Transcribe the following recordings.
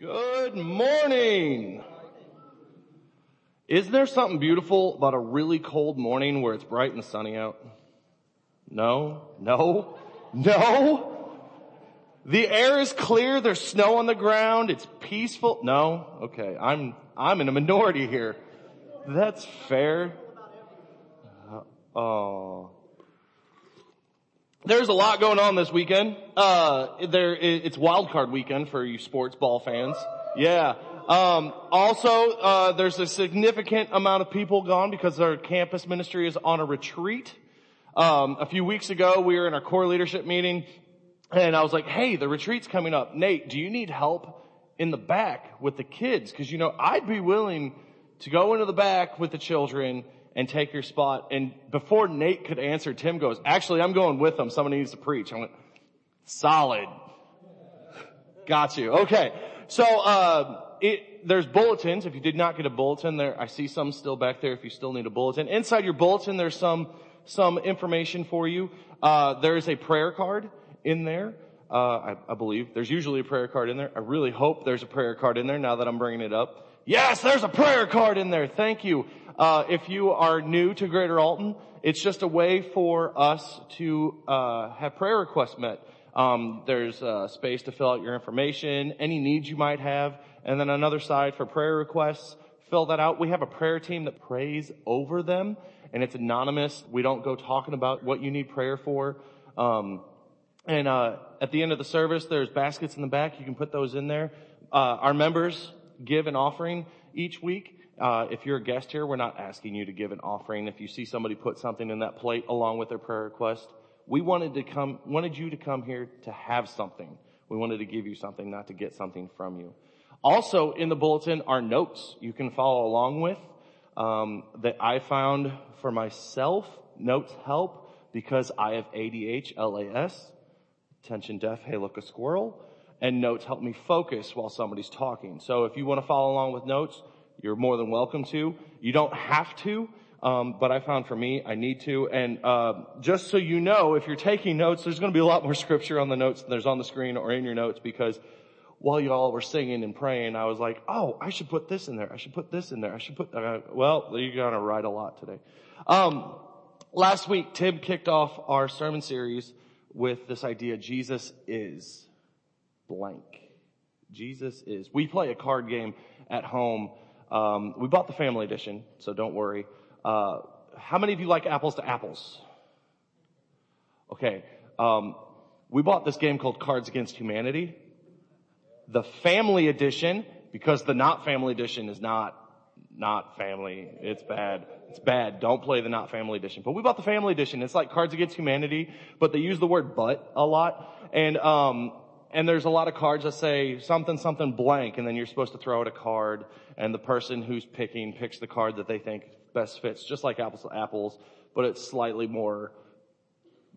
Good morning. Isn't there something beautiful about a really cold morning where it's bright and sunny out? No, no, no. The air is clear. There's snow on the ground. It's peaceful. No? Okay. I'm, I'm in a minority here. That's fair. Uh, oh. There's a lot going on this weekend. Uh, there, it's wild card weekend for you sports ball fans. Yeah. Um, also, uh, there's a significant amount of people gone because our campus ministry is on a retreat. Um, a few weeks ago, we were in our core leadership meeting, and I was like, "Hey, the retreat's coming up. Nate, do you need help in the back with the kids? Because you know, I'd be willing to go into the back with the children." And take your spot. And before Nate could answer, Tim goes, actually, I'm going with them. Somebody needs to preach. I went, solid. Got you. Okay. So, uh, it, there's bulletins. If you did not get a bulletin there, I see some still back there if you still need a bulletin. Inside your bulletin, there's some, some information for you. Uh, there is a prayer card in there. Uh, I, I believe there's usually a prayer card in there. I really hope there's a prayer card in there now that I'm bringing it up. Yes, there's a prayer card in there. Thank you. Uh, if you are new to Greater Alton, it's just a way for us to uh, have prayer requests met. Um, there's uh, space to fill out your information, any needs you might have, and then another side for prayer requests. Fill that out. We have a prayer team that prays over them, and it's anonymous. We don't go talking about what you need prayer for. Um, and uh, at the end of the service, there's baskets in the back. You can put those in there. Uh, our members give an offering each week. Uh, if you're a guest here, we're not asking you to give an offering. If you see somebody put something in that plate along with their prayer request, we wanted to come, wanted you to come here to have something. We wanted to give you something, not to get something from you. Also in the bulletin are notes you can follow along with um, that I found for myself. Notes help because I have ADH, LAS, attention deaf, hey look a squirrel, and notes help me focus while somebody's talking. So if you want to follow along with notes, you're more than welcome to. You don't have to, um, but I found for me, I need to. And uh, just so you know, if you're taking notes, there's going to be a lot more scripture on the notes than there's on the screen or in your notes because while y'all were singing and praying, I was like, oh, I should put this in there. I should put this in there. I should put, uh, well, you're going to write a lot today. Um, last week, Tim kicked off our sermon series with this idea, Jesus is blank. Jesus is. We play a card game at home um, we bought the family edition, so don't worry. Uh, how many of you like apples to apples? Okay. Um, we bought this game called Cards Against Humanity. The family edition, because the not family edition is not not family. It's bad. It's bad. Don't play the not family edition. But we bought the family edition. It's like Cards Against Humanity, but they use the word but a lot. And, um, and there's a lot of cards that say something, something blank, and then you're supposed to throw out a card, and the person who's picking picks the card that they think best fits, just like apples to apples, but it's slightly more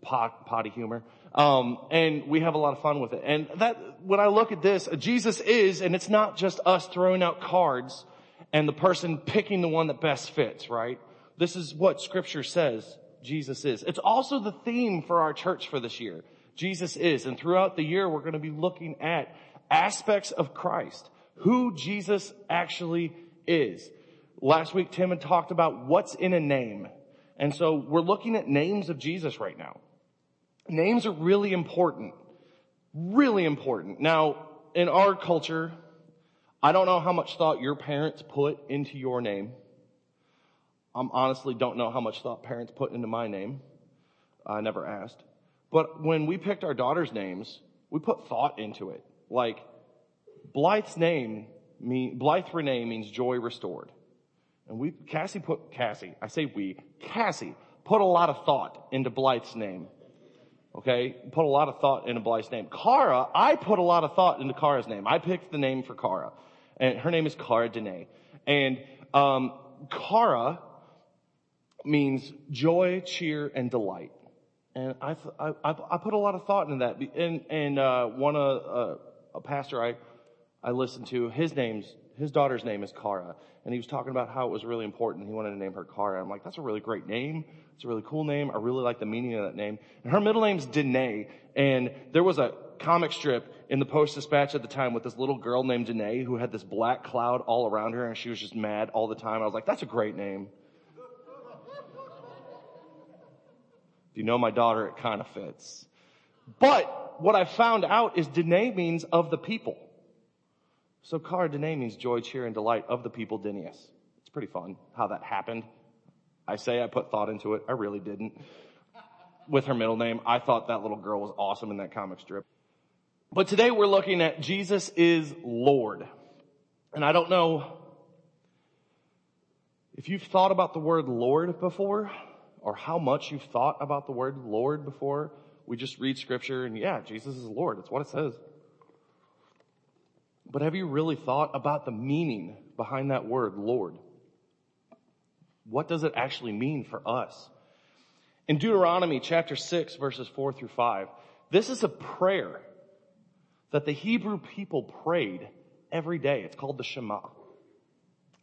pot, potty humor. Um, and we have a lot of fun with it. And that, when I look at this, Jesus is, and it's not just us throwing out cards and the person picking the one that best fits, right? This is what scripture says Jesus is. It's also the theme for our church for this year. Jesus is. And throughout the year, we're going to be looking at aspects of Christ, who Jesus actually is. Last week, Tim had talked about what's in a name. And so we're looking at names of Jesus right now. Names are really important. Really important. Now, in our culture, I don't know how much thought your parents put into your name. I honestly don't know how much thought parents put into my name. I never asked. But when we picked our daughter's names, we put thought into it. Like, Blythe's name, mean, Blythe Renee means joy restored. And we, Cassie put, Cassie, I say we, Cassie put a lot of thought into Blythe's name. Okay? Put a lot of thought into Blythe's name. Cara, I put a lot of thought into Cara's name. I picked the name for Cara. And her name is Cara Danae. And, um, Cara means joy, cheer, and delight. And I, I, I put a lot of thought into that. And, and, uh, one, uh, uh, a pastor I, I listened to, his name's, his daughter's name is Cara. And he was talking about how it was really important. He wanted to name her Cara. I'm like, that's a really great name. It's a really cool name. I really like the meaning of that name. And her middle name's Danae. And there was a comic strip in the Post Dispatch at the time with this little girl named Danae who had this black cloud all around her and she was just mad all the time. I was like, that's a great name. If you know my daughter, it kind of fits. But what I found out is Danae means of the people. So Cara Danae means joy, cheer, and delight of the people, Dinius. It's pretty fun how that happened. I say I put thought into it. I really didn't. With her middle name, I thought that little girl was awesome in that comic strip. But today we're looking at Jesus is Lord. And I don't know if you've thought about the word Lord before or how much you've thought about the word Lord before. We just read scripture and yeah, Jesus is Lord. That's what it says. But have you really thought about the meaning behind that word, Lord? What does it actually mean for us? In Deuteronomy chapter 6 verses 4 through 5, this is a prayer that the Hebrew people prayed every day. It's called the Shema.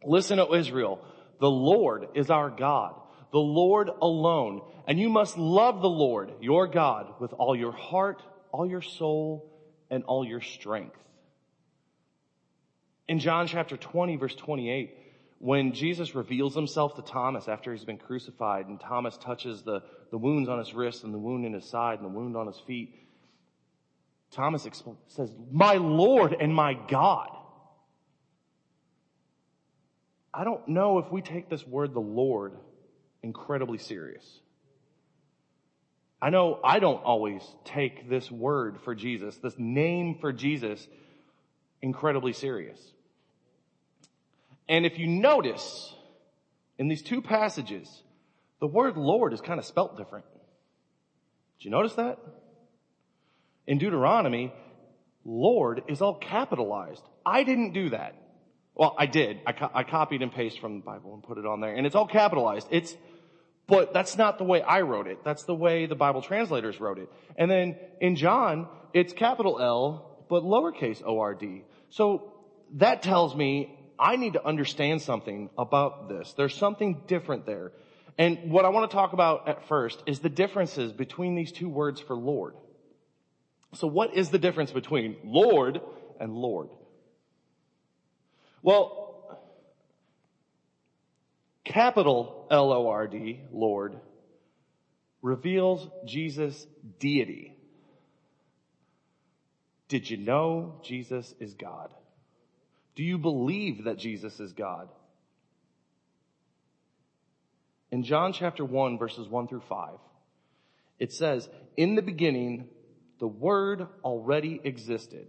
Listen, O Israel, the Lord is our God, the Lord alone, and you must love the Lord, your God, with all your heart, all your soul, and all your strength. In John chapter 20 verse 28, when Jesus reveals himself to Thomas after he's been crucified and Thomas touches the, the wounds on his wrist and the wound in his side and the wound on his feet, Thomas says, my Lord and my God. I don't know if we take this word, the Lord, incredibly serious. I know I don't always take this word for Jesus, this name for Jesus, incredibly serious. And if you notice, in these two passages, the word Lord is kind of spelt different. Did you notice that? In Deuteronomy, Lord is all capitalized. I didn't do that. Well, I did. I, co- I copied and pasted from the Bible and put it on there, and it's all capitalized. It's, but that's not the way I wrote it. That's the way the Bible translators wrote it. And then in John, it's capital L, but lowercase O-R-D. So that tells me I need to understand something about this. There's something different there. And what I want to talk about at first is the differences between these two words for Lord. So what is the difference between Lord and Lord? Well, capital L-O-R-D, Lord, reveals Jesus' deity. Did you know Jesus is God? Do you believe that Jesus is God? In John chapter 1 verses 1 through 5, it says, in the beginning, the Word already existed.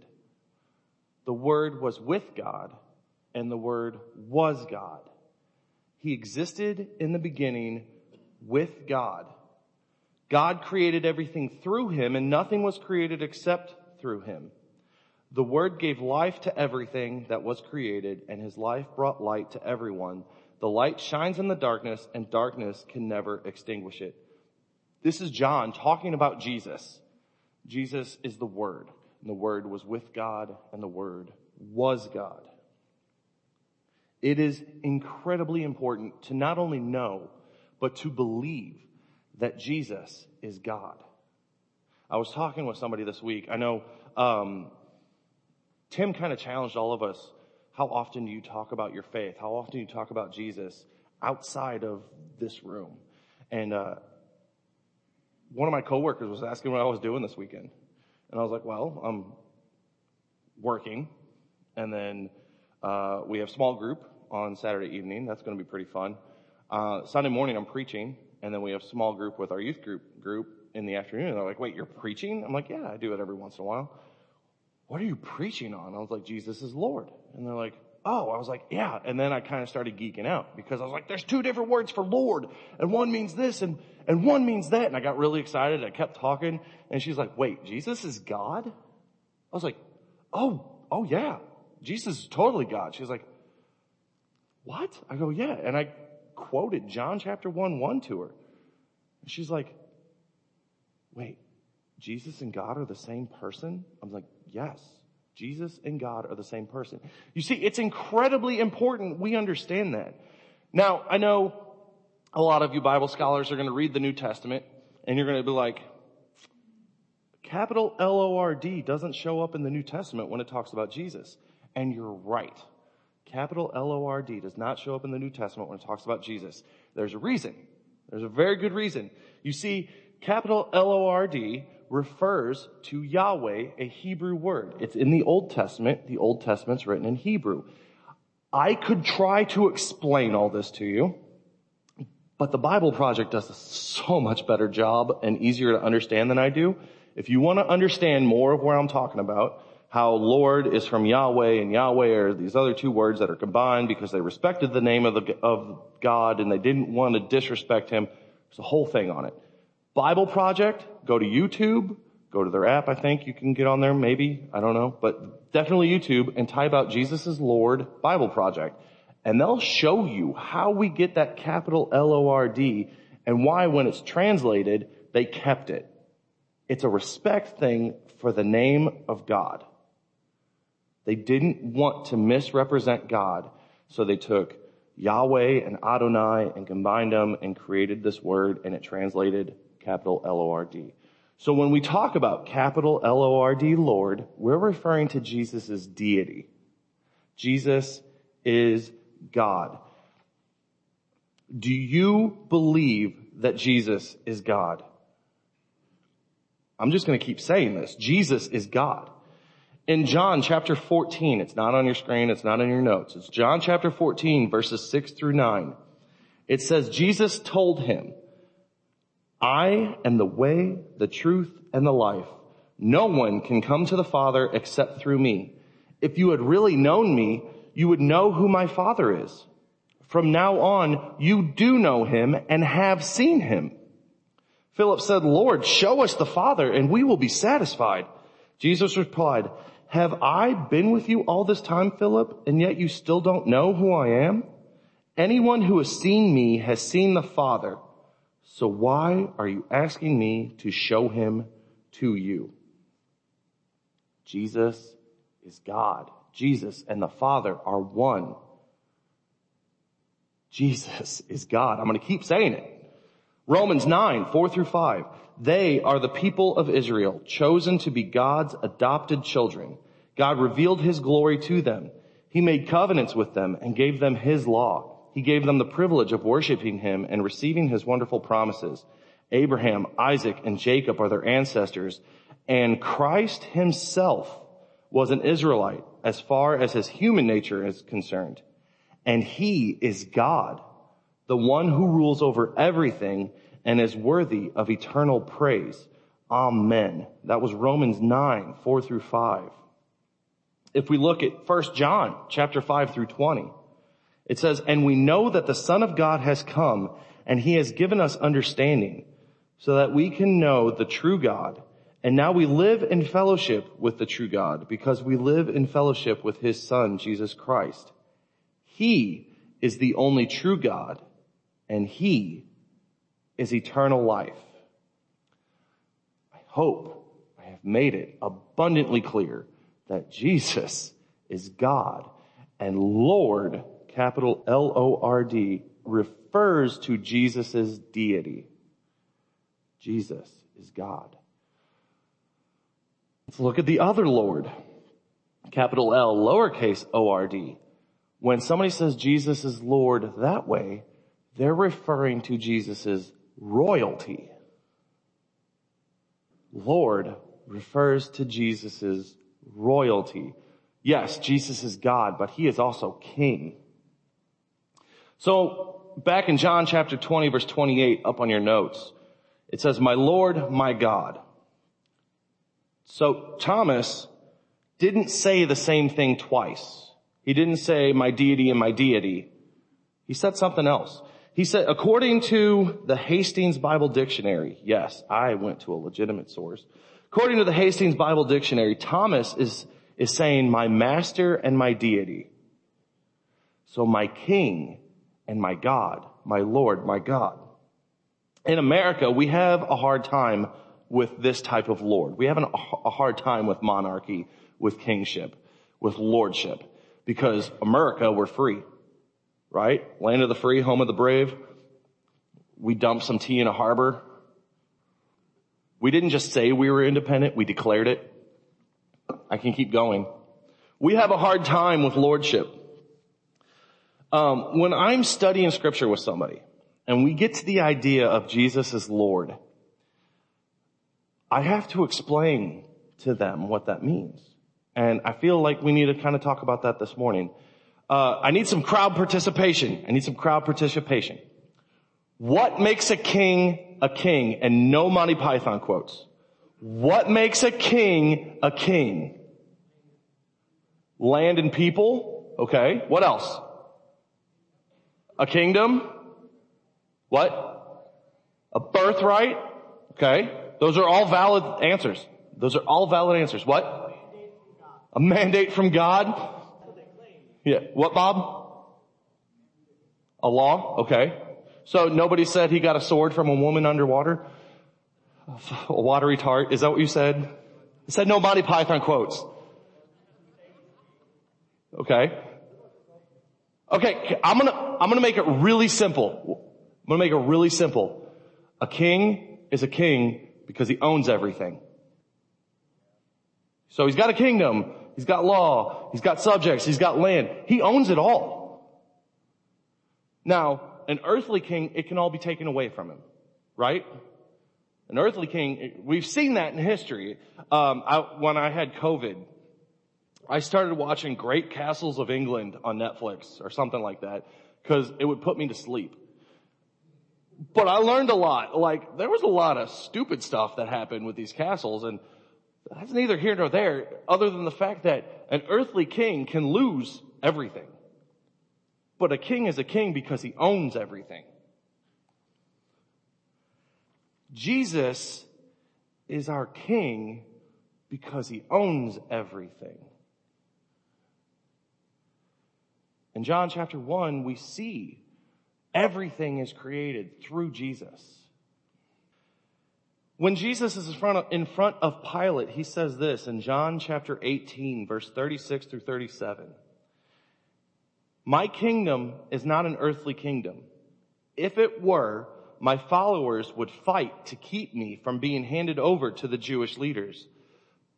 The Word was with God and the Word was God. He existed in the beginning with God. God created everything through Him and nothing was created except through Him. The Word gave life to everything that was created and His life brought light to everyone. The light shines in the darkness and darkness can never extinguish it. This is John talking about Jesus. Jesus is the Word and the Word was with God and the Word was God. It is incredibly important to not only know, but to believe that Jesus is God. I was talking with somebody this week. I know, um, Tim kind of challenged all of us. How often do you talk about your faith? How often do you talk about Jesus outside of this room? And, uh, one of my coworkers was asking what I was doing this weekend. And I was like, well, I'm working. And then, uh, we have small group on Saturday evening. That's going to be pretty fun. Uh, Sunday morning I'm preaching and then we have small group with our youth group group in the afternoon. And they're like, wait, you're preaching? I'm like, yeah, I do it every once in a while what are you preaching on? I was like, Jesus is Lord. And they're like, oh, I was like, yeah. And then I kind of started geeking out because I was like, there's two different words for Lord and one means this and, and one means that. And I got really excited. I kept talking and she's like, wait, Jesus is God? I was like, oh, oh yeah. Jesus is totally God. She's like, what? I go, yeah. And I quoted John chapter 1, 1 to her. And she's like, wait, Jesus and God are the same person? I'm like, yes. Jesus and God are the same person. You see, it's incredibly important we understand that. Now, I know a lot of you Bible scholars are going to read the New Testament and you're going to be like, capital L-O-R-D doesn't show up in the New Testament when it talks about Jesus. And you're right. Capital L-O-R-D does not show up in the New Testament when it talks about Jesus. There's a reason. There's a very good reason. You see, capital L-O-R-D refers to Yahweh, a Hebrew word. It's in the Old Testament. The Old Testament's written in Hebrew. I could try to explain all this to you, but the Bible Project does a so much better job and easier to understand than I do. If you want to understand more of where I'm talking about, how Lord is from Yahweh and Yahweh are these other two words that are combined because they respected the name of, the, of God and they didn't want to disrespect him. There's a whole thing on it. Bible Project, go to YouTube, go to their app, I think you can get on there, maybe, I don't know, but definitely YouTube and type out Jesus is Lord Bible Project. And they'll show you how we get that capital L-O-R-D and why when it's translated, they kept it. It's a respect thing for the name of God. They didn't want to misrepresent God, so they took Yahweh and Adonai and combined them and created this word and it translated capital L-O-R-D. So when we talk about capital L-O-R-D Lord, we're referring to Jesus' deity. Jesus is God. Do you believe that Jesus is God? I'm just going to keep saying this. Jesus is God. In John chapter 14, it's not on your screen, it's not in your notes. It's John chapter 14 verses 6 through 9. It says, Jesus told him, I am the way, the truth, and the life. No one can come to the Father except through me. If you had really known me, you would know who my Father is. From now on, you do know him and have seen him. Philip said, Lord, show us the Father and we will be satisfied. Jesus replied, have I been with you all this time, Philip, and yet you still don't know who I am? Anyone who has seen me has seen the Father. So why are you asking me to show him to you? Jesus is God. Jesus and the Father are one. Jesus is God. I'm going to keep saying it. Romans 9, 4 through 5. They are the people of Israel, chosen to be God's adopted children. God revealed his glory to them. He made covenants with them and gave them his law. He gave them the privilege of worshiping him and receiving his wonderful promises. Abraham, Isaac, and Jacob are their ancestors, and Christ himself was an Israelite as far as his human nature is concerned. And he is God, the one who rules over everything and is worthy of eternal praise. Amen. That was Romans 9, 4 through 5. If we look at 1 John chapter 5 through 20, it says, and we know that the Son of God has come and he has given us understanding so that we can know the true God. And now we live in fellowship with the true God because we live in fellowship with his son, Jesus Christ. He is the only true God and he is eternal life. I hope I have made it abundantly clear that Jesus is God and Lord, capital L-O-R-D, refers to Jesus' deity. Jesus is God. Let's look at the other Lord, capital L, lowercase O-R-D. When somebody says Jesus is Lord that way, they're referring to Jesus' royalty. Lord refers to Jesus' royalty. Yes, Jesus is God, but he is also king. So back in John chapter 20 verse 28 up on your notes, it says, my Lord, my God. So Thomas didn't say the same thing twice. He didn't say my deity and my deity. He said something else. He said, according to the Hastings Bible Dictionary, yes, I went to a legitimate source. According to the Hastings Bible Dictionary, Thomas is, is saying my master and my deity. So my king and my God, my Lord, my God. In America, we have a hard time with this type of Lord. We have an, a hard time with monarchy, with kingship, with lordship, because America, we're free, right? Land of the free, home of the brave. We dump some tea in a harbor We didn't just say we were independent, we declared it. I can keep going. We have a hard time with lordship. Um, when I'm studying scripture with somebody and we get to the idea of Jesus as Lord, I have to explain to them what that means. And I feel like we need to kind of talk about that this morning. Uh, I need some crowd participation. I need some crowd participation. What makes a king a king? And no Monty Python quotes. What makes a king a king? Land and people. Okay. What else? A kingdom. What? A birthright. Okay. Those are all valid answers. Those are all valid answers. What? A mandate from God. Yeah. What, Bob? A law? Okay. So nobody said he got a sword from a woman underwater? A watery tart? Is that what you said? You said no Monty Python quotes. Okay. Okay, I'm gonna, I'm gonna make it really simple. I'm gonna make it really simple. A king is a king because he owns everything. So he's got a kingdom. He's got law. He's got subjects. He's got land. He owns it all. Now, an earthly king, it can all be taken away from him. Right? An earthly king, we've seen that in history. Um, I, when I had COVID, I started watching Great Castles of England on Netflix or something like that because it would put me to sleep. But I learned a lot. Like, there was a lot of stupid stuff that happened with these castles and that's neither here nor there other than the fact that an earthly king can lose everything. But a king is a king because he owns everything. Jesus is our king because he owns everything. In John chapter 1, we see everything is created through Jesus. When Jesus is in front, of, in front of Pilate, he says this in John chapter 18, verse 36 through 37. My kingdom is not an earthly kingdom. If it were, my followers would fight to keep me from being handed over to the Jewish leaders.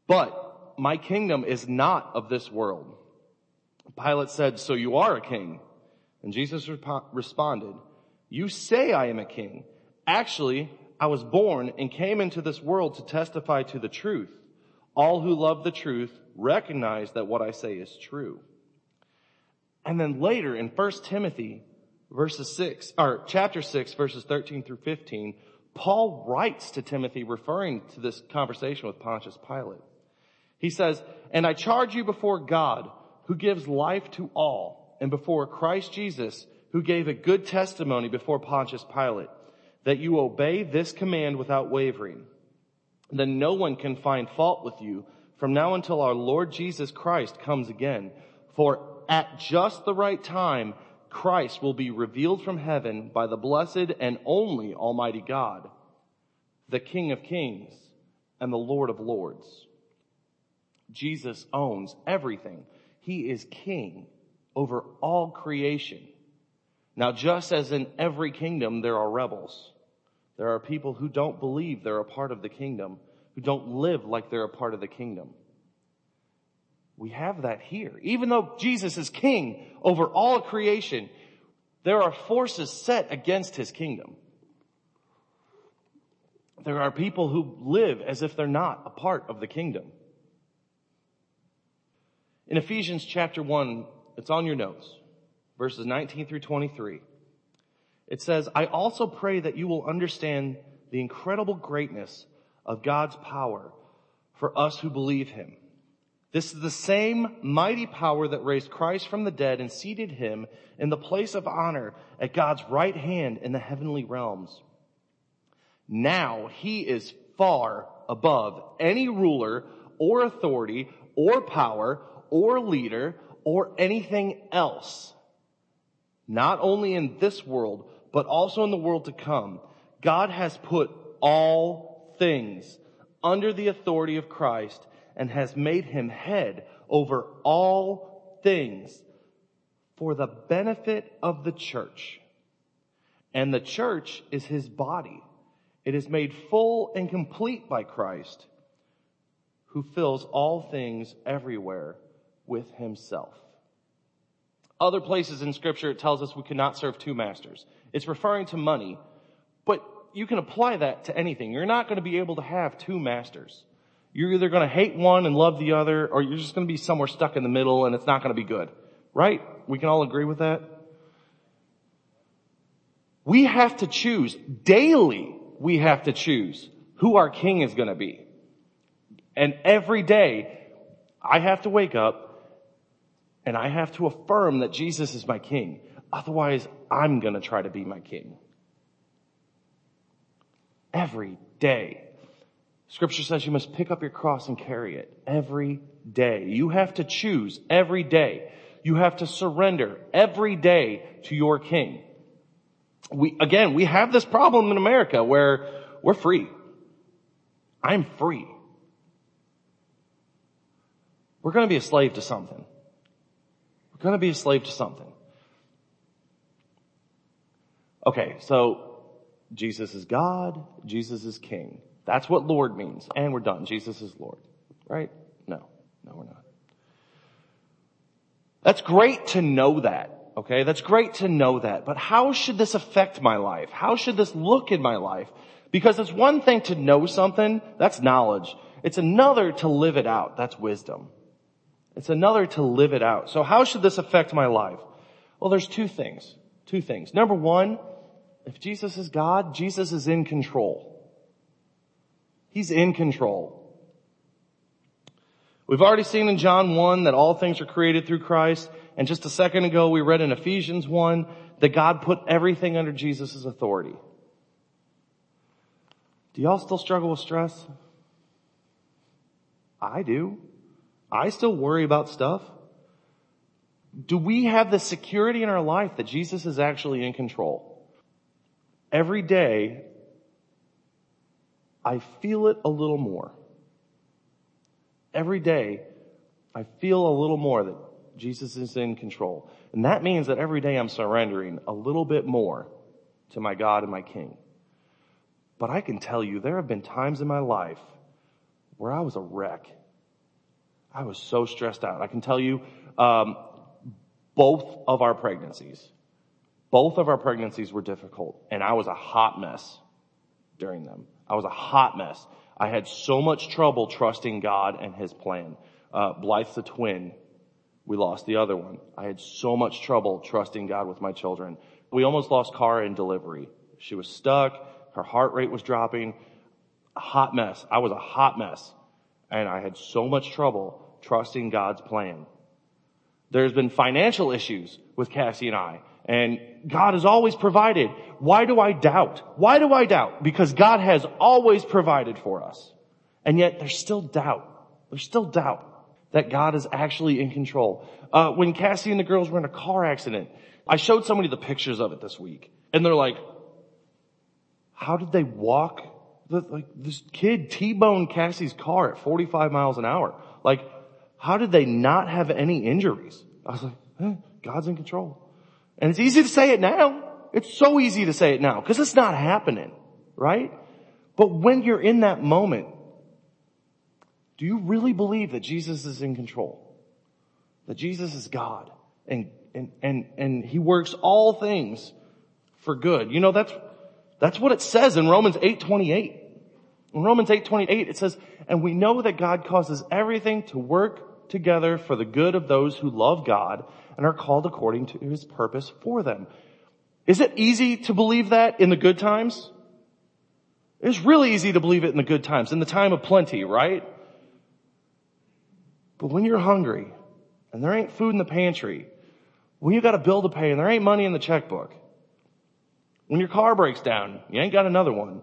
But my kingdom is not of this world. Pilate said, so you are a king. And Jesus rep- responded, you say I am a king. Actually, I was born and came into this world to testify to the truth. All who love the truth recognize that what I say is true. And then later in 1 Timothy verses 6, or chapter 6 verses 13 through 15, Paul writes to Timothy referring to this conversation with Pontius Pilate. He says, and I charge you before God who gives life to all and before Christ Jesus who gave a good testimony before Pontius Pilate that you obey this command without wavering. Then no one can find fault with you from now until our Lord Jesus Christ comes again. For at just the right time, Christ will be revealed from heaven by the blessed and only Almighty God, the King of kings and the Lord of lords. Jesus owns everything. He is king over all creation. Now just as in every kingdom there are rebels, there are people who don't believe they're a part of the kingdom, who don't live like they're a part of the kingdom. We have that here. Even though Jesus is king over all creation, there are forces set against his kingdom. There are people who live as if they're not a part of the kingdom. In Ephesians chapter 1, it's on your notes, verses 19 through 23. It says, I also pray that you will understand the incredible greatness of God's power for us who believe him. This is the same mighty power that raised Christ from the dead and seated him in the place of honor at God's right hand in the heavenly realms. Now he is far above any ruler or authority or power or leader or anything else. Not only in this world, but also in the world to come, God has put all things under the authority of Christ and has made him head over all things for the benefit of the church. And the church is his body. It is made full and complete by Christ, who fills all things everywhere with himself. Other places in scripture it tells us we cannot serve two masters. It's referring to money, but you can apply that to anything. You're not going to be able to have two masters. You're either going to hate one and love the other, or you're just going to be somewhere stuck in the middle and it's not going to be good. Right? We can all agree with that? We have to choose. Daily, we have to choose who our king is going to be. And every day, I have to wake up and I have to affirm that Jesus is my king. Otherwise, I'm going to try to be my king. Every day. Scripture says you must pick up your cross and carry it every day. You have to choose every day. You have to surrender every day to your king. We, again, we have this problem in America where we're free. I'm free. We're going to be a slave to something. We're going to be a slave to something. Okay, so Jesus is God, Jesus is King. That's what Lord means. And we're done. Jesus is Lord. Right? No. No, we're not. That's great to know that. Okay? That's great to know that. But how should this affect my life? How should this look in my life? Because it's one thing to know something, that's knowledge. It's another to live it out, that's wisdom. It's another to live it out. So how should this affect my life? Well, there's two things. Two things. Number one, if Jesus is God, Jesus is in control. He's in control. We've already seen in John 1 that all things are created through Christ. And just a second ago, we read in Ephesians 1 that God put everything under Jesus' authority. Do y'all still struggle with stress? I do. I still worry about stuff. Do we have the security in our life that Jesus is actually in control? Every day, I feel it a little more. Every day, I feel a little more that Jesus is in control. And that means that every day I'm surrendering a little bit more to my God and my King. But I can tell you, there have been times in my life where I was a wreck. I was so stressed out. I can tell you, um, both of our pregnancies, both of our pregnancies were difficult, and I was a hot mess during them. I was a hot mess. I had so much trouble trusting God and His plan. Uh, Blythe's a twin. We lost the other one. I had so much trouble trusting God with my children. We almost lost Cara in delivery. She was stuck. Her heart rate was dropping. A hot mess. I was a hot mess. And I had so much trouble trusting God's plan. There's been financial issues with Cassie and I. And God has always provided. Why do I doubt? Why do I doubt? Because God has always provided for us. And yet there's still doubt. There's still doubt that God is actually in control. Uh, when Cassie and the girls were in a car accident, I showed somebody the pictures of it this week. And they're like, how did they walk? The, like this kid T-boned Cassie's car at 45 miles an hour. Like, how did they not have any injuries? I was like, eh, God's in control. And it's easy to say it now. It's so easy to say it now because it's not happening, right? But when you're in that moment, do you really believe that Jesus is in control? That Jesus is God and, and, and, and he works all things for good. You know, that's, that's what it says in Romans 8:28. In Romans 8:28 it says, "And we know that God causes everything to work together for the good of those who love God and are called according to his purpose for them. Is it easy to believe that in the good times? It's really easy to believe it in the good times, in the time of plenty, right? But when you're hungry and there ain't food in the pantry, when you got a bill to pay and there ain't money in the checkbook, when your car breaks down, you ain't got another one.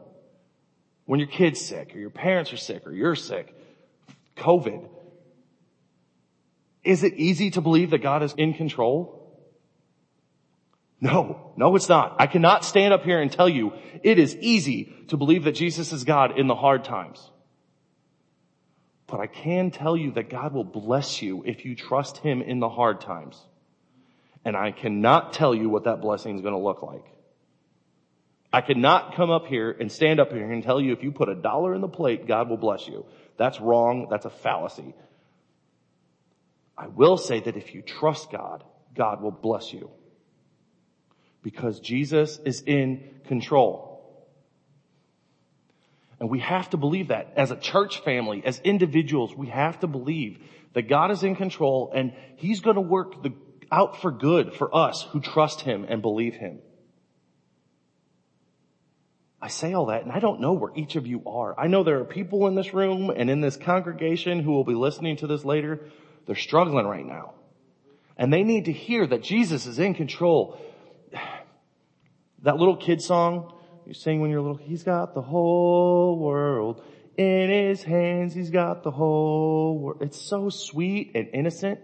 When your kid's sick or your parents are sick or you're sick, COVID, is it easy to believe that God is in control? No, no it's not. I cannot stand up here and tell you it is easy to believe that Jesus is God in the hard times. But I can tell you that God will bless you if you trust Him in the hard times. And I cannot tell you what that blessing is going to look like. I cannot come up here and stand up here and tell you if you put a dollar in the plate, God will bless you. That's wrong. That's a fallacy. I will say that if you trust God, God will bless you. Because Jesus is in control. And we have to believe that as a church family, as individuals, we have to believe that God is in control and He's going to work the, out for good for us who trust Him and believe Him. I say all that and I don't know where each of you are. I know there are people in this room and in this congregation who will be listening to this later. They're struggling right now. And they need to hear that Jesus is in control. That little kid song you sing when you're little, He's got the whole world in His hands. He's got the whole world. It's so sweet and innocent.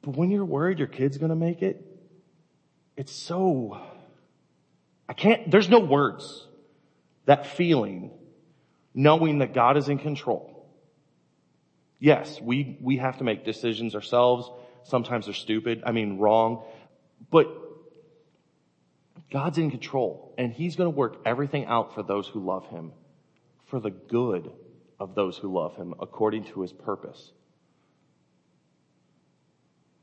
But when you're worried your kid's gonna make it, it's so I can't, there's no words. That feeling, knowing that God is in control. Yes, we, we have to make decisions ourselves. Sometimes they're stupid. I mean, wrong. But God's in control and He's going to work everything out for those who love Him, for the good of those who love Him according to His purpose.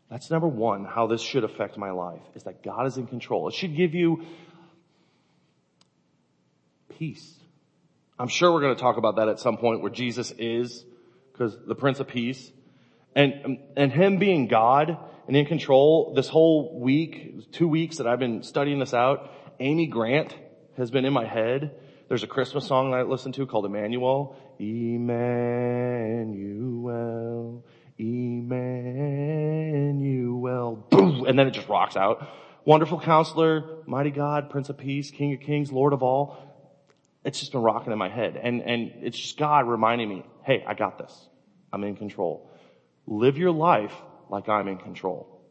That's number one, how this should affect my life, is that God is in control. It should give you peace. I'm sure we're going to talk about that at some point where Jesus is, because the Prince of Peace. And, and Him being God and in control, this whole week, two weeks that I've been studying this out, Amy Grant has been in my head. There's a Christmas song that I listen to called Emmanuel. Emmanuel, Emmanuel, boom, and then it just rocks out. Wonderful counselor, mighty God, Prince of Peace, King of Kings, Lord of all it's just been rocking in my head. And, and it's just God reminding me, hey, I got this. I'm in control. Live your life like I'm in control.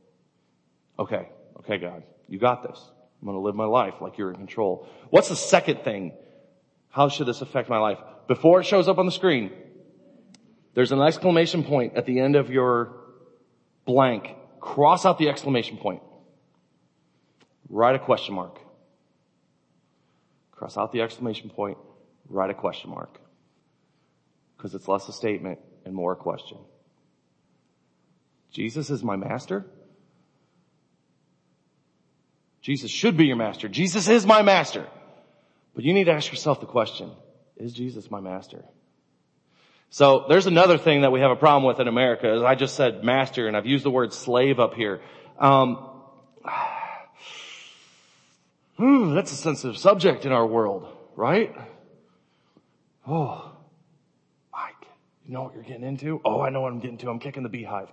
Okay. Okay, God, you got this. I'm going to live my life like you're in control. What's the second thing? How should this affect my life? Before it shows up on the screen, there's an exclamation point at the end of your blank. Cross out the exclamation point. Write a question mark. Cross out the exclamation point, write a question mark. Because it's less a statement and more a question. Jesus is my master? Jesus should be your master. Jesus is my master. But you need to ask yourself the question, is Jesus my master? So there's another thing that we have a problem with in America is I just said master and I've used the word slave up here. Um, Hmm, that's a sensitive subject in our world, right? Oh, Mike, you know what you're getting into? Oh, I know what I'm getting to. I'm kicking the beehive.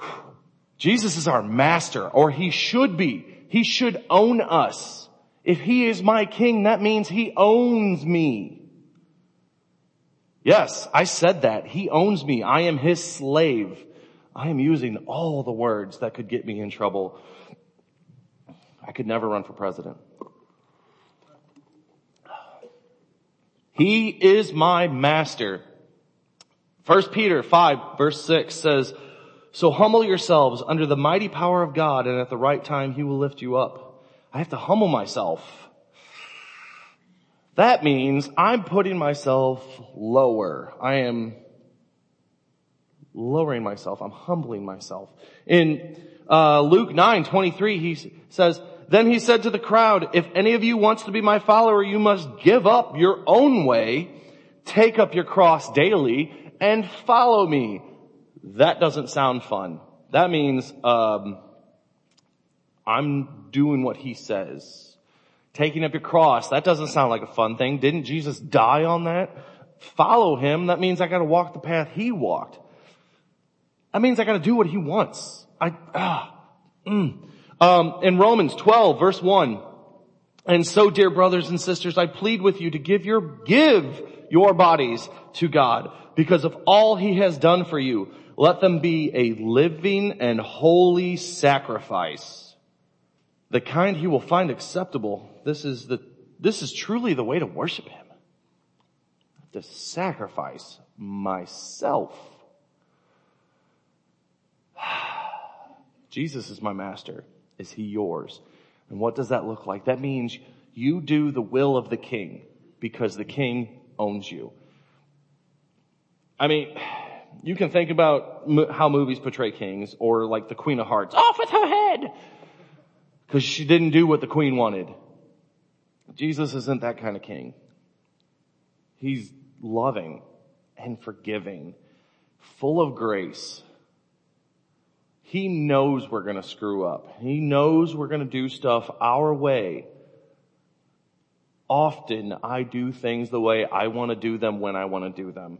Jesus is our master, or he should be. He should own us. If he is my king, that means he owns me. Yes, I said that. He owns me. I am his slave. I am using all the words that could get me in trouble. I could never run for president. He is my master. First Peter 5 verse 6 says, so humble yourselves under the mighty power of God and at the right time he will lift you up. I have to humble myself. That means I'm putting myself lower. I am lowering myself. I'm humbling myself. In uh, Luke 9, 23, he says, then he said to the crowd, if any of you wants to be my follower, you must give up your own way, take up your cross daily, and follow me. That doesn't sound fun. That means, um, I'm doing what he says. Taking up your cross, that doesn't sound like a fun thing. Didn't Jesus die on that? Follow him, that means I gotta walk the path he walked. That means I gotta do what he wants. I, ah, mm. Um, in Romans 12 verse 1, and so dear brothers and sisters, I plead with you to give your, give your bodies to God because of all he has done for you. Let them be a living and holy sacrifice. The kind he will find acceptable. This is the, this is truly the way to worship him. To sacrifice myself. Jesus is my master. Is he yours? And what does that look like? That means you do the will of the king because the king owns you. I mean, you can think about how movies portray kings or like the Queen of Hearts, off with her head! Because she didn't do what the queen wanted. Jesus isn't that kind of king. He's loving and forgiving, full of grace. He knows we're to screw up. He knows we're to do stuff our way. Often I do things the way I want to do them when I want to do them.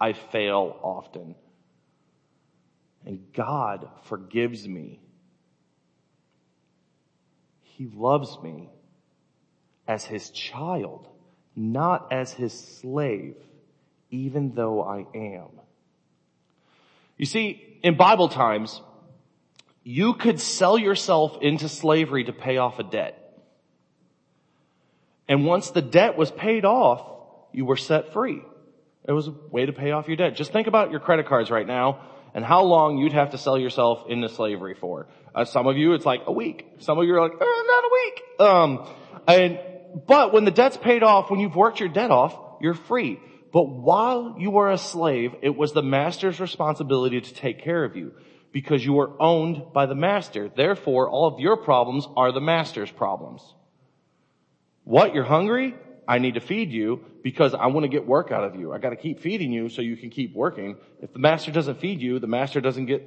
I fail often. And God forgives me. He loves me as his child, not as his slave, even though I am. You see, in Bible times, you could sell yourself into slavery to pay off a debt. And once the debt was paid off, you were set free. It was a way to pay off your debt. Just think about your credit cards right now and how long you'd have to sell yourself into slavery for. Uh, some of you, it's like a week. Some of you are like, oh, not a week. Um, and, but when the debt's paid off, when you've worked your debt off, you're free. But while you were a slave, it was the master's responsibility to take care of you because you were owned by the master. Therefore, all of your problems are the master's problems. What? You're hungry? I need to feed you because I want to get work out of you. I got to keep feeding you so you can keep working. If the master doesn't feed you, the master doesn't get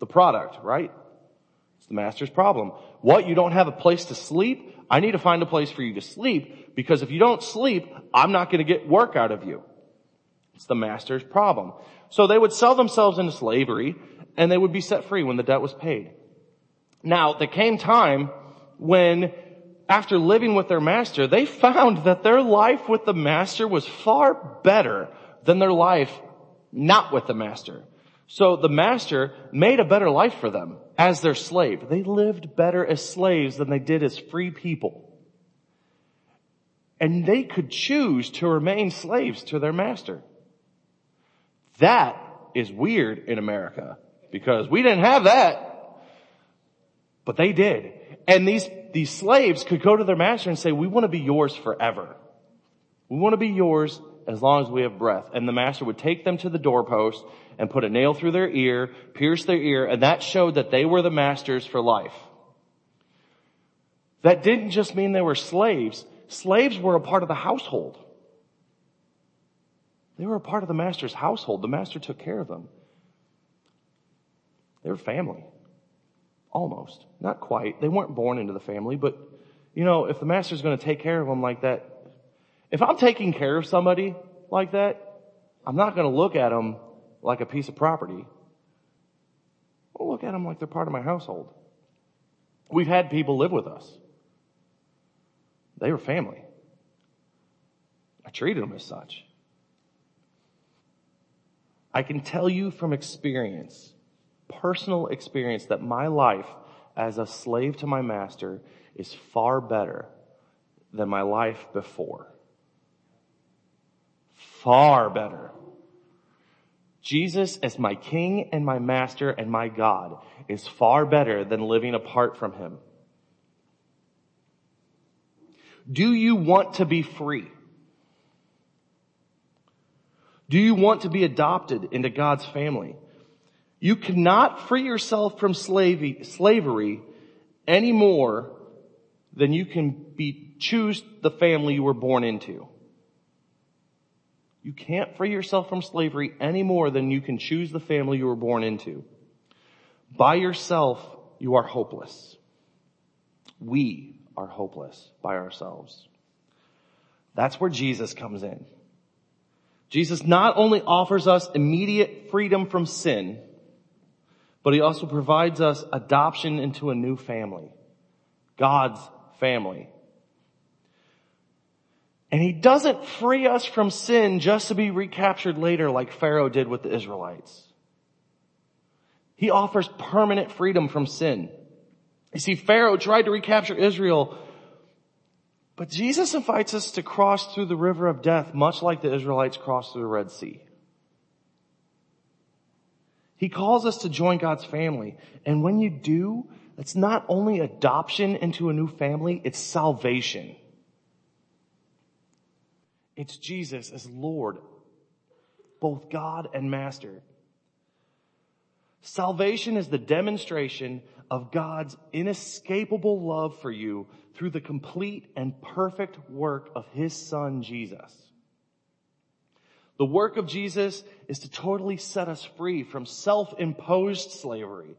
the product, right? It's the master's problem. What? You don't have a place to sleep? I need to find a place for you to sleep because if you don't sleep, I'm not going to get work out of you. It's the master's problem. So they would sell themselves into slavery and they would be set free when the debt was paid. Now, there came time when after living with their master, they found that their life with the master was far better than their life not with the master. So the master made a better life for them as their slave. They lived better as slaves than they did as free people. And they could choose to remain slaves to their master. That is weird in America because we didn't have that. But they did. And these these slaves could go to their master and say, we want to be yours forever. We want to be yours as long as we have breath. And the master would take them to the doorpost and put a nail through their ear, pierce their ear, and that showed that they were the masters for life. That didn't just mean they were slaves. Slaves were a part of the household. They were a part of the master's household. The master took care of them. They were family. Almost. Not quite. They weren't born into the family, but you know, if the master's going to take care of them like that, if I'm taking care of somebody like that, I'm not going to look at them like a piece of property. I'll look at them like they're part of my household. We've had people live with us. They were family. I treated them as such. I can tell you from experience personal experience that my life as a slave to my master is far better than my life before. Far better. Jesus as my king and my master and my God is far better than living apart from him. Do you want to be free? Do you want to be adopted into God's family? You cannot free yourself from slavery any more than you can be, choose the family you were born into. You can't free yourself from slavery any more than you can choose the family you were born into. By yourself, you are hopeless. We are hopeless by ourselves. That's where Jesus comes in. Jesus not only offers us immediate freedom from sin, but he also provides us adoption into a new family. God's family. And he doesn't free us from sin just to be recaptured later like Pharaoh did with the Israelites. He offers permanent freedom from sin. You see, Pharaoh tried to recapture Israel, but Jesus invites us to cross through the river of death much like the Israelites crossed through the Red Sea. He calls us to join God's family. And when you do, It's not only adoption into a new family, it's salvation. It's Jesus as Lord, both God and Master. Salvation is the demonstration of God's inescapable love for you through the complete and perfect work of His Son, Jesus. The work of Jesus is to totally set us free from self-imposed slavery.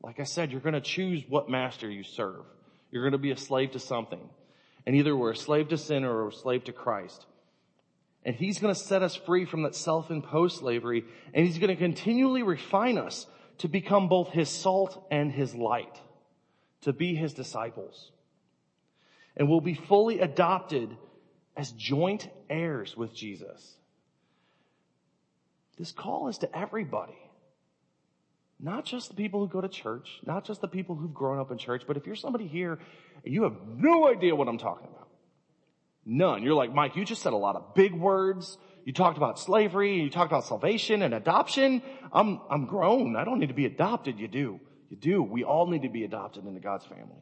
Like I said, you're to choose what master you serve. You're to be a slave to something. And either we're a slave to sin or we're a slave to Christ. And he's going to set us free from that self-imposed slavery and he's going to continually refine us to become both his salt and his light, to be his disciples. And we'll be fully adopted as joint heirs with Jesus. This call is to everybody. Not just the people who go to church, not just the people who've grown up in church, but if you're somebody here and you have no idea what I'm talking about, None. You're like, Mike, you just said a lot of big words. You talked about slavery, and you talked about salvation and adoption. I'm, I'm grown. I don't need to be adopted. You do. You do. We all need to be adopted into God's family.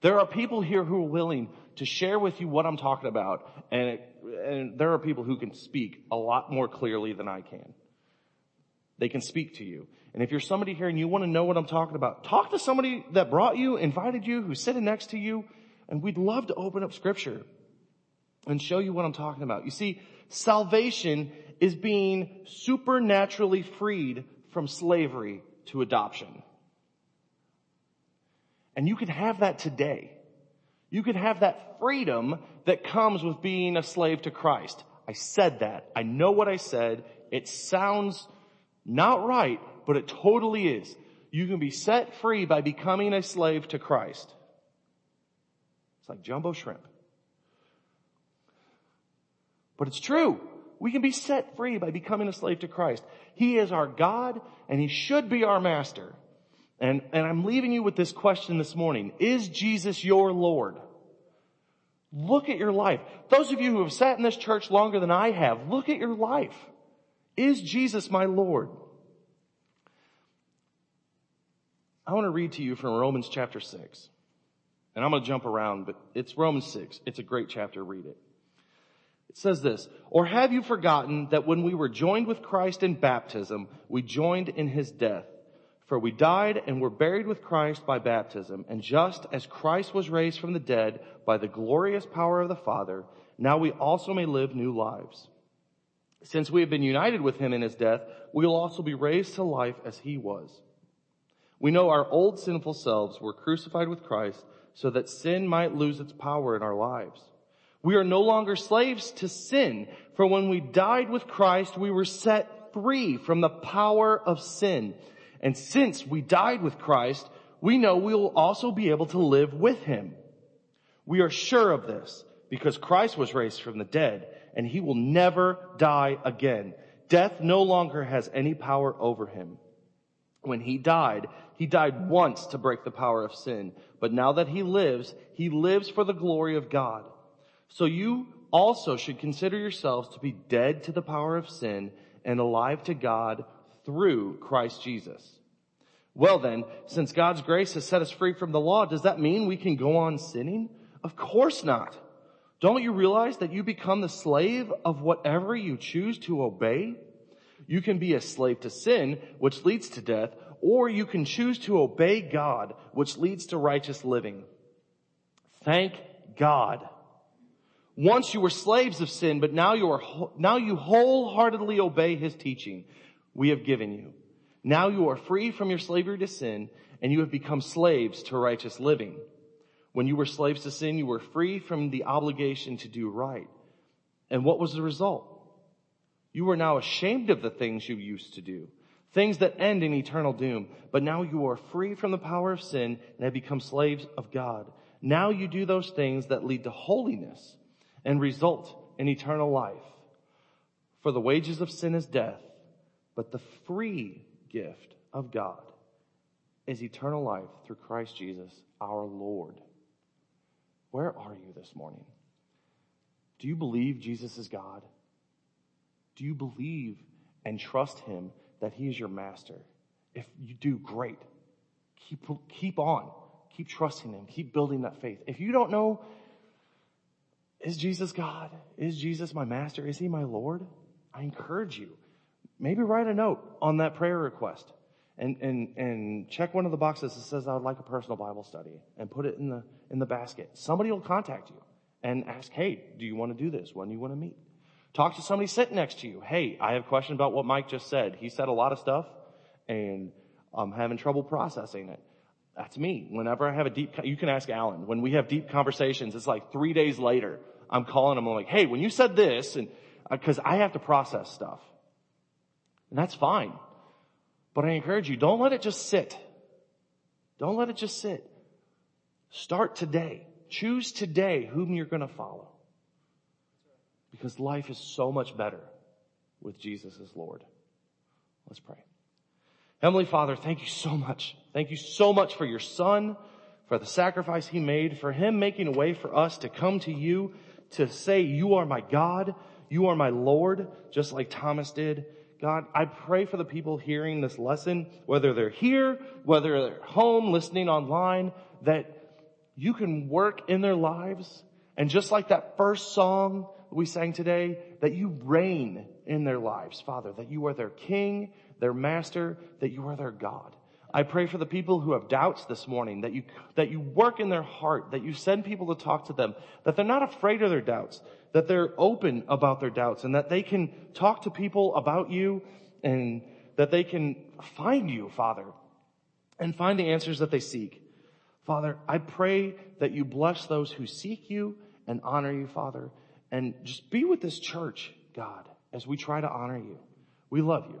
There are people here who are willing to share with you what I'm talking about, and, it, and there are people who can speak a lot more clearly than I can. They can speak to you. And if you're somebody here and you want to know what I'm talking about, talk to somebody that brought you, invited you, who's sitting next to you, and we'd love to open up scripture and show you what I'm talking about. You see, salvation is being supernaturally freed from slavery to adoption. And you can have that today. You can have that freedom that comes with being a slave to Christ. I said that. I know what I said. It sounds not right, but it totally is. You can be set free by becoming a slave to Christ. It's like jumbo shrimp. But it's true. We can be set free by becoming a slave to Christ. He is our God and He should be our master. And, and I'm leaving you with this question this morning. Is Jesus your Lord? Look at your life. Those of you who have sat in this church longer than I have, look at your life. Is Jesus my Lord? I want to read to you from Romans chapter 6. And I'm going to jump around, but it's Romans 6. It's a great chapter. Read it. It says this, or have you forgotten that when we were joined with Christ in baptism, we joined in his death? For we died and were buried with Christ by baptism, and just as Christ was raised from the dead by the glorious power of the Father, now we also may live new lives. Since we have been united with him in his death, we will also be raised to life as he was. We know our old sinful selves were crucified with Christ so that sin might lose its power in our lives. We are no longer slaves to sin, for when we died with Christ, we were set free from the power of sin. And since we died with Christ, we know we will also be able to live with Him. We are sure of this because Christ was raised from the dead and He will never die again. Death no longer has any power over Him. When He died, He died once to break the power of sin, but now that He lives, He lives for the glory of God. So you also should consider yourselves to be dead to the power of sin and alive to God through Christ Jesus. Well then, since God's grace has set us free from the law, does that mean we can go on sinning? Of course not. Don't you realize that you become the slave of whatever you choose to obey? You can be a slave to sin, which leads to death, or you can choose to obey God, which leads to righteous living. Thank God once you were slaves of sin, but now you are, now you wholeheartedly obey his teaching we have given you. Now you are free from your slavery to sin and you have become slaves to righteous living. When you were slaves to sin, you were free from the obligation to do right. And what was the result? You are now ashamed of the things you used to do, things that end in eternal doom. But now you are free from the power of sin and have become slaves of God. Now you do those things that lead to holiness and result in eternal life. For the wages of sin is death, but the free gift of God is eternal life through Christ Jesus our Lord. Where are you this morning? Do you believe Jesus is God? Do you believe and trust Him that He is your master? If you do, great. Keep, keep on. Keep trusting Him. Keep building that faith. If you don't know, is Jesus God? Is Jesus my master? Is He my Lord? I encourage you. Maybe write a note on that prayer request and, and, and check one of the boxes that says I would like a personal Bible study and put it in the, in the basket. Somebody will contact you and ask, hey, do you want to do this? When do you want to meet? Talk to somebody sitting next to you. Hey, I have a question about what Mike just said. He said a lot of stuff and I'm having trouble processing it. That's me. Whenever I have a deep, you can ask Alan. When we have deep conversations, it's like three days later, I'm calling him. I'm like, hey, when you said this, and because uh, I have to process stuff, and that's fine. But I encourage you, don't let it just sit. Don't let it just sit. Start today. Choose today whom you're going to follow. Because life is so much better with Jesus as Lord. Let's pray. Heavenly Father, thank you so much. Thank you so much for your son, for the sacrifice he made, for him making a way for us to come to you, to say, you are my God, you are my Lord, just like Thomas did. God, I pray for the people hearing this lesson, whether they're here, whether they're home, listening online, that you can work in their lives. And just like that first song we sang today, that you reign in their lives, Father, that you are their king, their master, that you are their God. I pray for the people who have doubts this morning, that you, that you work in their heart, that you send people to talk to them, that they're not afraid of their doubts, that they're open about their doubts, and that they can talk to people about you, and that they can find you, Father, and find the answers that they seek. Father, I pray that you bless those who seek you and honor you, Father, and just be with this church, God, as we try to honor you. We love you.